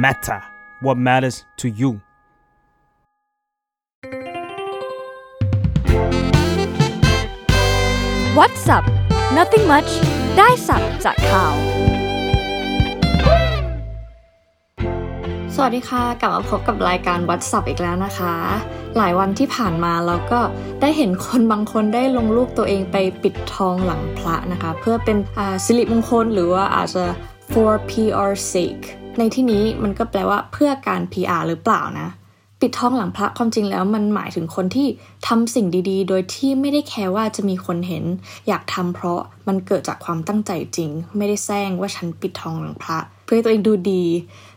matter what matters to you What's up Nothing much ได้สับจากข่าว สวัสดีค่ะ กลับมาพบกับรายการวัดสับอีกแล้วนะคะ หลายวันที่ผ่านมาเราก็ได้เห็นคนบางคนได้ลงรูปตัวเองไปปิดทองหลังพระนะคะ เพื่อเป็นสิริมงคลหรือว่าอาจจะ for PR sake ในที่นี้มันก็แปลว่าเพื่อการ PR หรือเปล่านะ ปิดทองหลังพระความจริงแล้วมันหมายถึงคนที่ทำสิ่งดีๆ โดยที่ไม่ได้แคร์ว่าจะมีคนเห็น อยากทำเพราะมันเกิดจากความตั้งใจจริง ไม่ได้แซงว่าฉันปิดทองหลังพระ เพื่อให้ตัวเองดูดี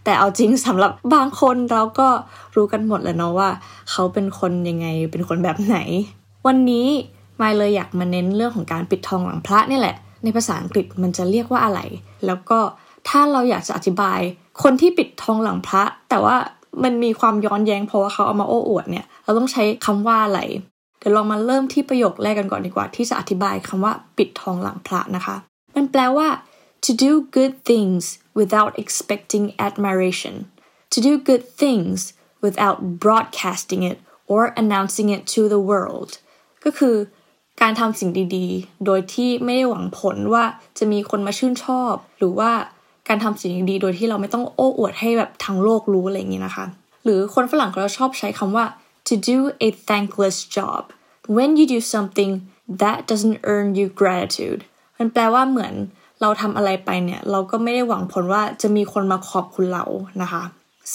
แต่เอาจริงสำหรับบางคนเราก็รู้กันหมดแล้วเนาะว่า เขาเป็นคนยังไงเป็นคนแบบไหน วันนี้มายเลยอยากมาเน้นเรื่องของการปิดทองหลังพระนี่แหละ ในภาษาอังกฤษมันจะเรียกว่าอะไร แล้วก็ ถ้าเราอยากจะอธิบาย คนที่ปิดทองหลังพระ แต่ว่ามันมีความย้อนแย้งเพราะว่าเขาเอามาโอ้อวดเนี่ย เราต้องใช้คำว่าอะไร เดี๋ยวลองมาเริ่มที่ประโยคแรกกันก่อนดีกว่า ที่จะอธิบายคำว่าปิดทองหลังพระนะคะ มันแปลว่า to do good things without expecting admiration to do good things without broadcasting it or announcing it to the world ก็คือการทำสิ่งดีๆ โดยที่ไม่ได้หวังผลว่าจะมีคนมาชื่นชอบ หรือว่า การทำสิ่งดีโดยที่เราไม่ต้องโอ้อวดให้แบบทั้งโลกรู้อะไรอย่างนี้นะคะ หรือคนฝรั่งเขาชอบใช้คำว่า to do a thankless job when you do something that doesn't earn you gratitude มันแปลว่าเหมือนเราทำอะไรไปเนี่ย เราก็ไม่ได้หวังผลว่าจะมีคนมาขอบคุณเรานะคะ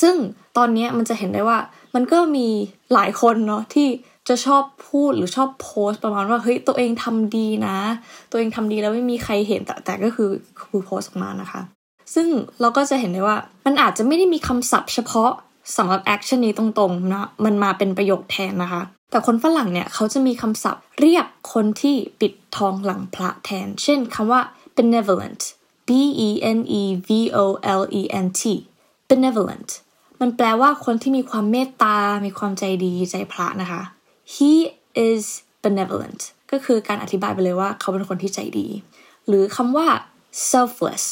ซึ่งตอนนี้มันจะเห็นได้ว่ามันก็มีหลายคนเนาะที่จะชอบพูดหรือชอบโพสประมาณว่าเฮ้ยตัวเองทำดีนะ ตัวเองทำดีแล้วไม่มีใครเห็นแต่แต่ก็คือคือโพสออกมานะคะ ซึ่งเราก็จะเห็นได้ว่ามันอาจจะไม่ได้มีคำศัพท์เฉพาะสำหรับแอคชั่นนี้ตรงๆนะมันมาเป็นประโยคแทนนะคะ แต่คนฝรั่งเนี่ยเขาจะมีคำศัพท์เรียกคนที่ปิดทองหลังพระแทน เช่นคำว่า benevolent b e n e v o l e n t benevolent มันแปลว่าคนที่มีความเมตตา มีความใจดีใจพระนะคะ he is benevolent ก็คือการอธิบายไปเลยว่าเขาเป็นคนที่ใจดี หรือคำว่า selfless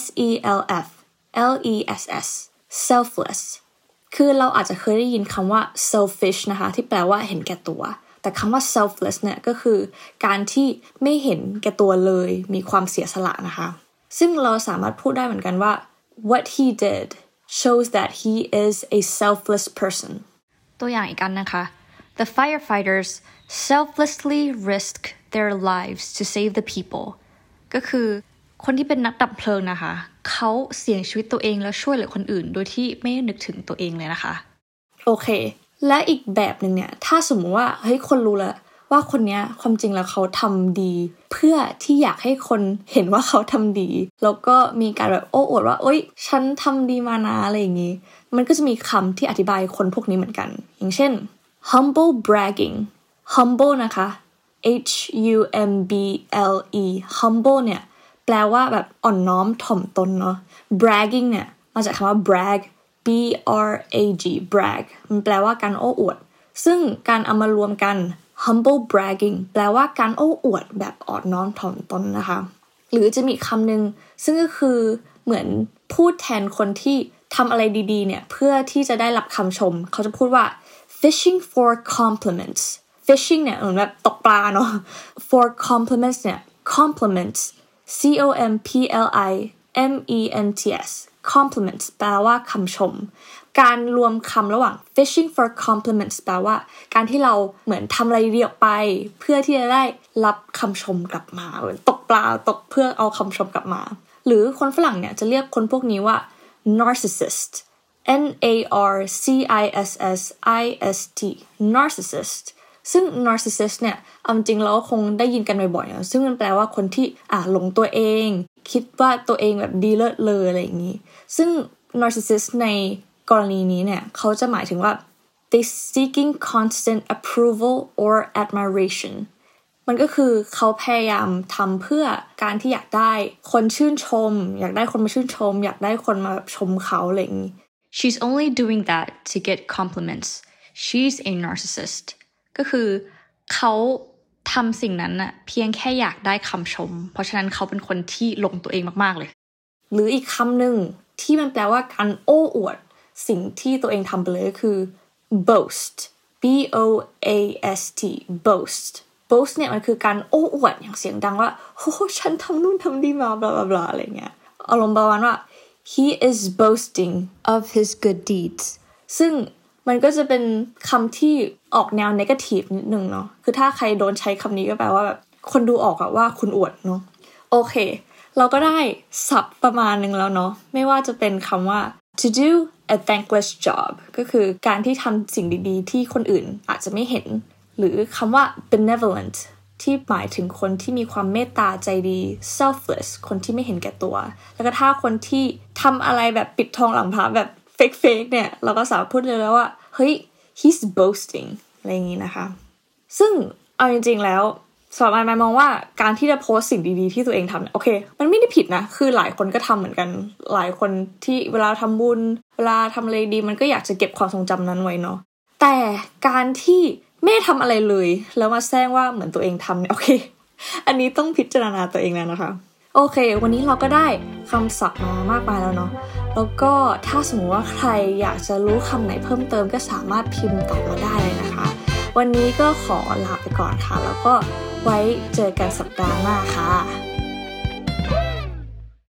S E L F L E S S selfless คือเราอาจจะเคยได้ยินคำว่า selfish นะคะ ที่แปลว่าเห็นแก่ตัว แต่คำว่า selfless เนี่ยก็คือการที่ไม่เห็นแก่ตัวเลย มีความเสียสละนะคะ ซึ่งเราสามารถพูดได้เหมือนกันว่า what he did shows that he is a selfless person ตัวอย่างอีกอันนะคะ The firefighters selflessly risk their lives to save the people ก็คือ คนที่เป็นนักดับเพลิงนะคะ เขาเสี่ยงชีวิตตัวเองแล้วช่วยเหลือคนอื่น โดยที่ไม่นึกถึงตัวเองเลยนะคะ โอเค และอีกแบบหนึ่งเนี่ย ถ้าสมมติว่าเฮ้ยคนรู้แล้วว่าคนนี้ความจริงแล้วเขาทำดี เพื่อที่อยากให้คนเห็นว่าเขาทำดี แล้วก็มีการแบบโอ้อวดว่า โอ๊ย ฉันทำดีมานะอะไรอย่างนี้ มันก็จะมีคำที่อธิบายคนพวกนี้เหมือนกัน อย่างเช่น humble bragging humble นะคะ h u m b l e humble เนี่ย แปลว่าแบบอ่อนน้อมถ่อมตนเนาะ bragging เนี่ยมาจากคำว่า brag b r a g brag มันแปลว่าการโอ้อวด ซึ่งการเอามารวมกัน humble bragging แปลว่าการโอ้อวดแบบอ่อนน้อมถ่อมตนนะคะ หรือจะมีคำหนึ่งซึ่งก็คือเหมือนพูดแทนคนที่ทำอะไรดีๆเนี่ยเพื่อที่จะได้รับคำชม เขาจะพูดว่า fishing for compliments fishing เนี่ยเหมือนแบบตกปลาเนาะ for compliments เนี่ย compliments C O M P L I M E N T S compliments แปลว่าคำชม การรวมคำระหว่าง fishing for compliments แปลว่า การที่เราเหมือนทำอะไรเดีออกไป เพื่อที่จะได้รับคำชมกลับมาเหมือนตกปลาตกเพื่อเอาคำชมกลับมา หรือคนฝรั่งเนี่ยจะเรียกคนพวกนี้ว่า narcissist N A R C I S S I S T narcissist ซึ่ง narcissist เนี่ยเอาจริงเราคงได้ยินกันบ่อยๆนะซึ่งมันแปลว่าคนที่อ่าหลงตัวเอง คิดว่าตัวเองแบบดีเลิศเลยอะไรอย่างนี้ ซึ่ง narcissist ในกรณีนี้เนี่ยเขาจะหมายถึงว่า they seeking constant approval or admiration มันก็คือเขาพยายามทำเพื่อการที่อยากได้คนชื่นชม อยากได้คนมาชื่นชม อยากได้คนมาชมเขาอะไรอย่างนี้ She's only doing that to get compliments she's a narcissist ก็คือเขาทำสิ่งนั้นน่ะเพียงแค่อยากได้คำชม เพราะฉะนั้นเขาเป็นคนที่ลงตัวเองมากๆเลย หรืออีกคำหนึ่งที่มันแปลว่าการโอ้อวด สิ่งที่ตัวเองทำไปเลยคือ boast b o a s t boast boast เนี่ยมันคือการโอ้อวดอย่างเสียงดังว่าโอ้ฉันทำนู่นทำนี่มาบลาบลาบลาอะไรเงี้ยอารมณ์ประมาณว่า he is boasting of his good deeds ซึ่ง มันก็จะเป็นคำที่ออกแนว negative นิดนึงเนาะคือถ้าใครโดนใช้คำนี้ก็แปลว่าแบบคนดูออกอะว่าคุณอวดเนาะโอเค เราก็ได้ศัพท์ประมาณหนึ่งแล้วเนาะไม่ว่าจะเป็นคำว่า to do a thankless job ก็คือการที่ทำสิ่งดีๆ ที่คนอื่นอาจจะไม่เห็น หรือคำว่า benevolent ที่หมายถึงคนที่มีความเมตตาใจดี selfless คนที่ไม่เห็นแก่ตัว แล้วก็ถ้าคนที่ทำอะไรแบบปิดทองหลังพระแบบ fake fake เนี่ย เราก็สามารถพูดเลยแล้วว่า ฮ้ย he's boasting อะไรอย่างนี้นะคะ ซึ่งเอาจริงๆแล้วสำหรับไมมองว่าการที่จะโพสสิ่งดีๆที่ตัวเองทำเนี่ยโอเค มันไม่ได้ผิดนะ คือหลายคนก็ทำเหมือนกัน หลายคนที่เวลาทำบุญ เวลาทำอะไรดี มันก็อยากจะเก็บความทรงจำนั้นไว้เนาะ แต่การที่ไม่ทำอะไรเลย แล้วมาแซงว่าเหมือนตัวเองทำเนี่ยโอเค อันนี้ต้องพิจารณาตัวเองแล้วนะคะ โอเค วันนี้เราก็ได้คำศัพท์มามากมายแล้วเนาะ แล้วก็ถ้าสมมติว่าใครอยากจะรู้คำไหนเพิ่มเติมก็สามารถพิมพ์ตอบมาได้เลยนะคะ วันนี้ก็ขอลาไปก่อนค่ะ แล้วก็ไว้เจอกันสัปดาห์หน้าค่ะ